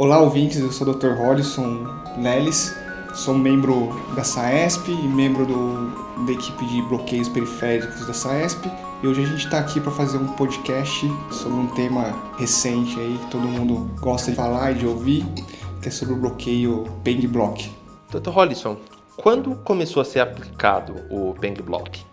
Olá, ouvintes, eu sou o Dr. Hollison Leles, sou membro da SAESP e membro do, da equipe de bloqueios periféricos da SAESP. E hoje a gente está aqui para fazer um podcast sobre um tema recente aí que todo mundo gosta de falar e de ouvir, que é sobre o bloqueio Peng Block. Dr. Hollison, quando começou a ser aplicado o Peng Block?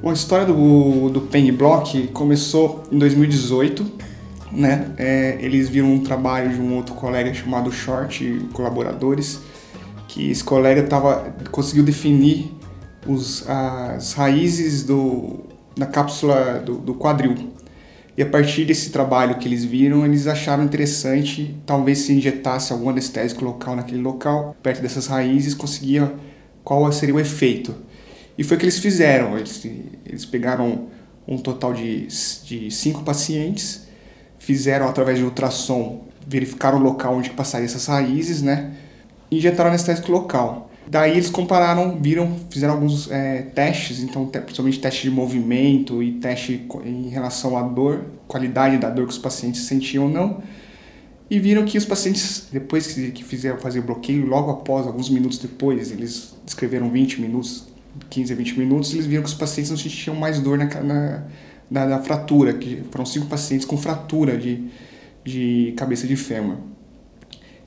Bom, a história do, do Peng Block começou em 2018 né? É, eles viram um trabalho de um outro colega chamado Short, colaboradores, que esse colega tava, conseguiu definir os, as raízes do, da cápsula do, do quadril. E a partir desse trabalho que eles viram, eles acharam interessante, talvez se injetasse algum anestésico local naquele local, perto dessas raízes, conseguia qual seria o efeito. E foi o que eles fizeram. Eles, eles pegaram um total de, de cinco pacientes fizeram através de ultrassom, verificaram o local onde passaria essas raízes, né? E injetaram anestésico local. Daí eles compararam, viram, fizeram alguns é, testes, então principalmente teste de movimento e teste em relação à dor, qualidade da dor que os pacientes sentiam ou não, e viram que os pacientes, depois que, que fizeram fazer o bloqueio, logo após, alguns minutos depois, eles descreveram 20 minutos, 15 a 20 minutos, eles viram que os pacientes não sentiam mais dor na, na da, da fratura, que foram cinco pacientes com fratura de, de cabeça de fêmur.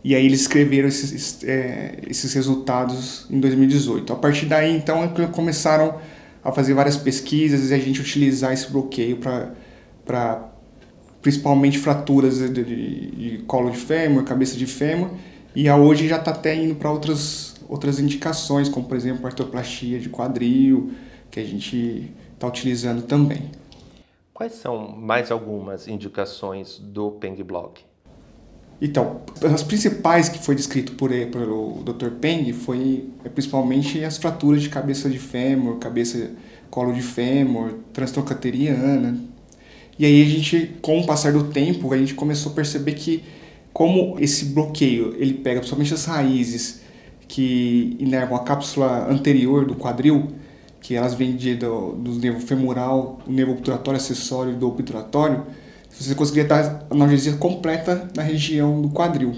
E aí eles escreveram esses, é, esses resultados em 2018. A partir daí, então, é começaram a fazer várias pesquisas e a gente utilizar esse bloqueio para principalmente fraturas de, de, de, colo de fêmur, cabeça de fêmur, e hoje já está até indo para outras, outras indicações, como por exemplo artroplastia de quadril, que a gente está utilizando também. Quais são mais algumas indicações do Peng Block? Então, as principais que foi descrito por pelo Dr. Peng foi é, principalmente as fraturas de cabeça de fêmur, cabeça colo de fêmur, transtrocateriana. E aí a gente, com o passar do tempo, a gente começou a perceber que como esse bloqueio, ele pega principalmente as raízes que inervam a cápsula anterior do quadril, que elas vêm de, do, do nervo femoral, o nervo obturatório acessório e do obturatório, você conseguiria dar analgesia completa na região do quadril.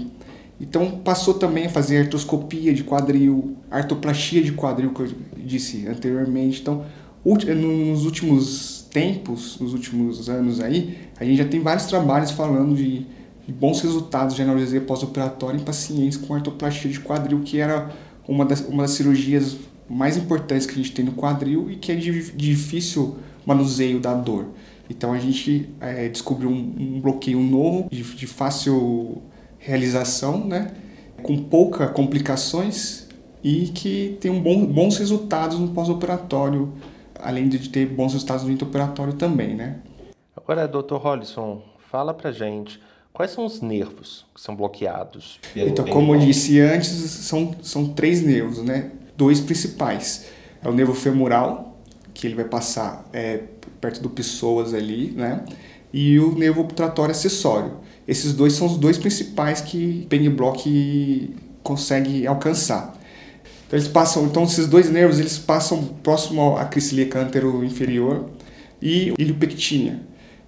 Então passou também a fazer artroscopia de quadril, artoplastia de quadril, que eu disse anteriormente. Então, nos últimos tempos, nos últimos anos aí, a gente já tem vários trabalhos falando de, de bons resultados de analgesia pós-operatória em pacientes com artoplastia de quadril, que era uma das, uma das cirurgias mais importantes que a gente tem no quadril e que é de difícil manuseio da dor. Então a gente é, descobriu um, um, bloqueio novo, de, de, fácil realização, né? com pouca complicações e que tem um bom, bons resultados no pós-operatório, além de ter bons resultados no intraoperatório também. Né? Agora, Dr. Hollisson, fala pra gente quais são os nervos que são bloqueados. Então, como eu disse antes, são, são três nervos, né? Dois principais. É o nervo femoral, que ele vai passar é, perto do pessoas ali, né? E o nervo obturatório acessório. Esses dois são os dois principais que Peng Block consegue alcançar. Então eles passam, então esses dois nervos eles passam próximo à antero inferior e iliopectínea.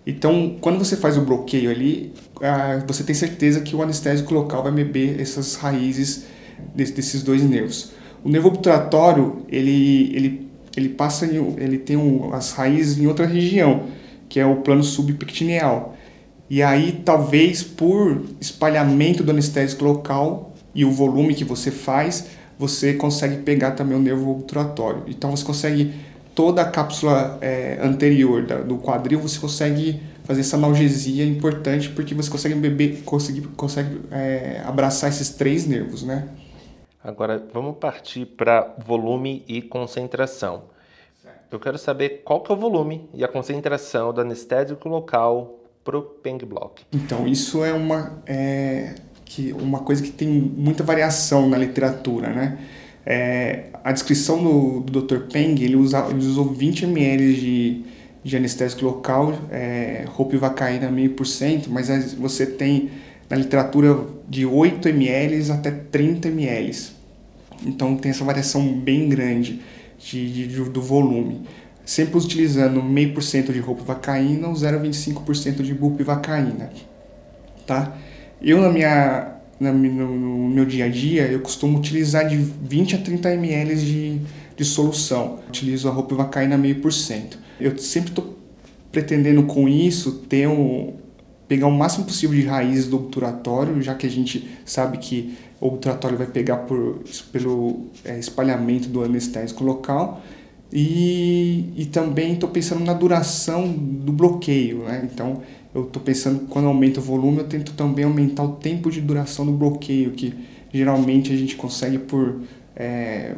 Então, quando você faz o bloqueio ali, ah, você tem certeza que o anestésico local vai beber essas raízes desses dois nervos. O nervo obturatório, ele, ele, ele passa ele tem um, as raízes em outra região, que é o plano subpectineal. E aí, talvez por espalhamento do anestésico local e o volume que você faz, você consegue pegar também o nervo obturatório. Então, você consegue toda a cápsula é, anterior da, do quadril, você consegue fazer essa analgesia importante porque você consegue beber, consegue, consegue é, abraçar esses três nervos, né? Agora vamos partir para volume e concentração. Eu quero saber qual que é o volume e a concentração do anestésico local para o Peng Block. Então, isso é uma, é, que, uma coisa que tem muita variação na literatura, né? É, a descrição do, do Dr. Peng, ele, usa, ele usou 20 ml de, de anestésico local, é, ropivacaína meio por cento, mas você tem na literatura de 8 ml até 30 ml. Então tem essa variação bem grande de, de do volume. Sempre utilizando meio por cento de ropivacaína ou 0,25% de bupivacaína. Tá? Eu, na minha no, no, meu dia a dia, eu costumo utilizar de 20 a 30 ml de, de solução. Utilizo a roupa vacaína meio por cento. Eu sempre estou pretendendo com isso ter um, pegar o máximo possível de raízes do obturatório, já que a gente sabe que o obturatório vai pegar por, pelo é, espalhamento do anestésico local. E, e também estou pensando na duração do bloqueio, né? Então, eu estou pensando quando aumenta o volume, eu tento também aumentar o tempo de duração do bloqueio, que geralmente a gente consegue por é,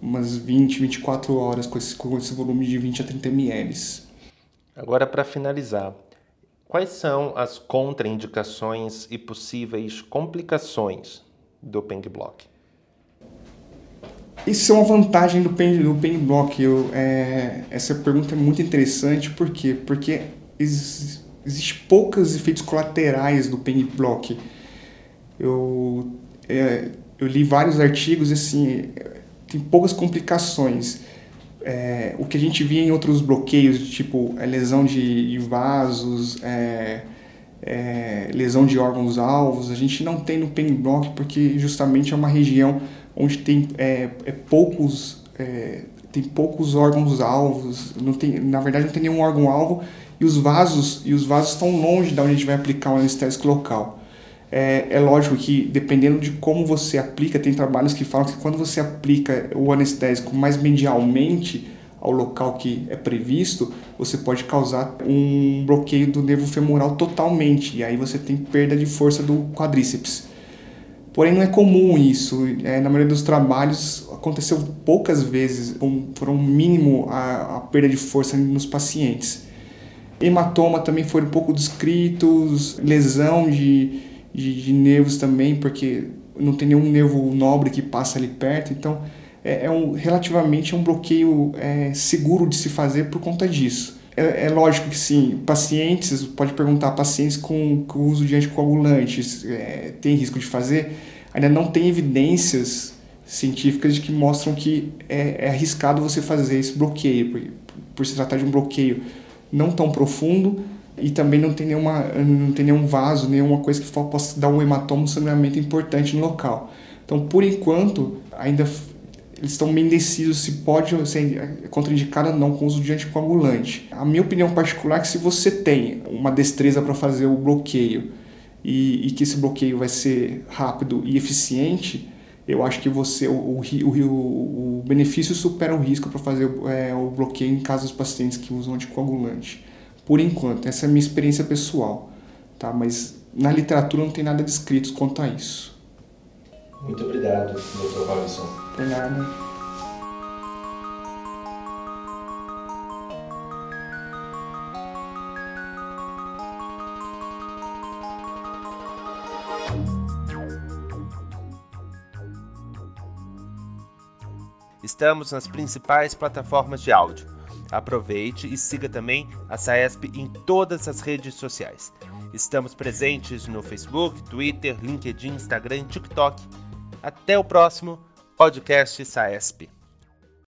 umas 20, 24 horas com esse, com esse volume de 20 a 30 ml. Agora, para finalizar, quais são as contraindicações e possíveis complicações do Peng Block? Isso é uma vantagem do Pen, do pen Block. Eu, é, essa pergunta é muito interessante, por quê? Porque existem existe poucos efeitos colaterais do Pen Block. Eu, é, eu li vários artigos assim, tem poucas complicações é, o que a gente via em outros bloqueios, tipo a lesão de, de vasos, é, é, lesão de órgãos-alvos, a gente não tem no pain block porque justamente é uma região onde tem é, é poucos é, tem poucos órgãos-alvos, não tem, na verdade não tem nenhum órgão-alvo e os vasos e os vasos estão longe da onde a gente vai aplicar o anestésico local. É, é, lógico que dependendo de como você aplica, tem trabalhos que falam que quando você aplica o anestésico mais medialmente ao local que é previsto, você pode causar um bloqueio do nervo femoral totalmente, e aí você tem perda de força do quadríceps. Porém, não é comum isso. É, na maioria dos trabalhos aconteceu poucas vezes, foram mínimo a, a perda de força nos pacientes. Hematoma também foram um pouco descritos, lesão de de, de nervos também, porque não tem nenhum nervo nobre que passa ali perto, então é, é um, relativamente um bloqueio é, seguro de se fazer por conta disso. É, é, lógico que sim, pacientes, pode perguntar, pacientes com, com uso de anticoagulantes é, tem risco de fazer? Ainda não tem evidências científicas de que mostram que é, é arriscado você fazer esse bloqueio, por, por se tratar de um bloqueio não tão profundo, e também não tem, nenhuma, não tem nenhum vaso, nenhuma coisa que possa dar um hematoma, um sangramento importante no local. Então, por enquanto, ainda eles estão bem decididos se pode ser contraindicado ou não com o uso de anticoagulante. A minha opinião particular é que se você tem uma destreza para fazer o bloqueio e, e, que esse bloqueio vai ser rápido e eficiente, eu acho que você o, o, o, o benefício supera o risco para fazer é, o bloqueio em casos dos pacientes que usam anticoagulante por enquanto. Essa é a minha experiência pessoal, tá? Mas na literatura não tem nada descrito quanto a isso. Muito obrigado, Dr. Robson. Por nada. Estamos nas principais plataformas de áudio Aproveite e siga também a SAESP em todas as redes sociais. Estamos presentes no Facebook, Twitter, LinkedIn, Instagram e TikTok. Até o próximo podcast SAESP.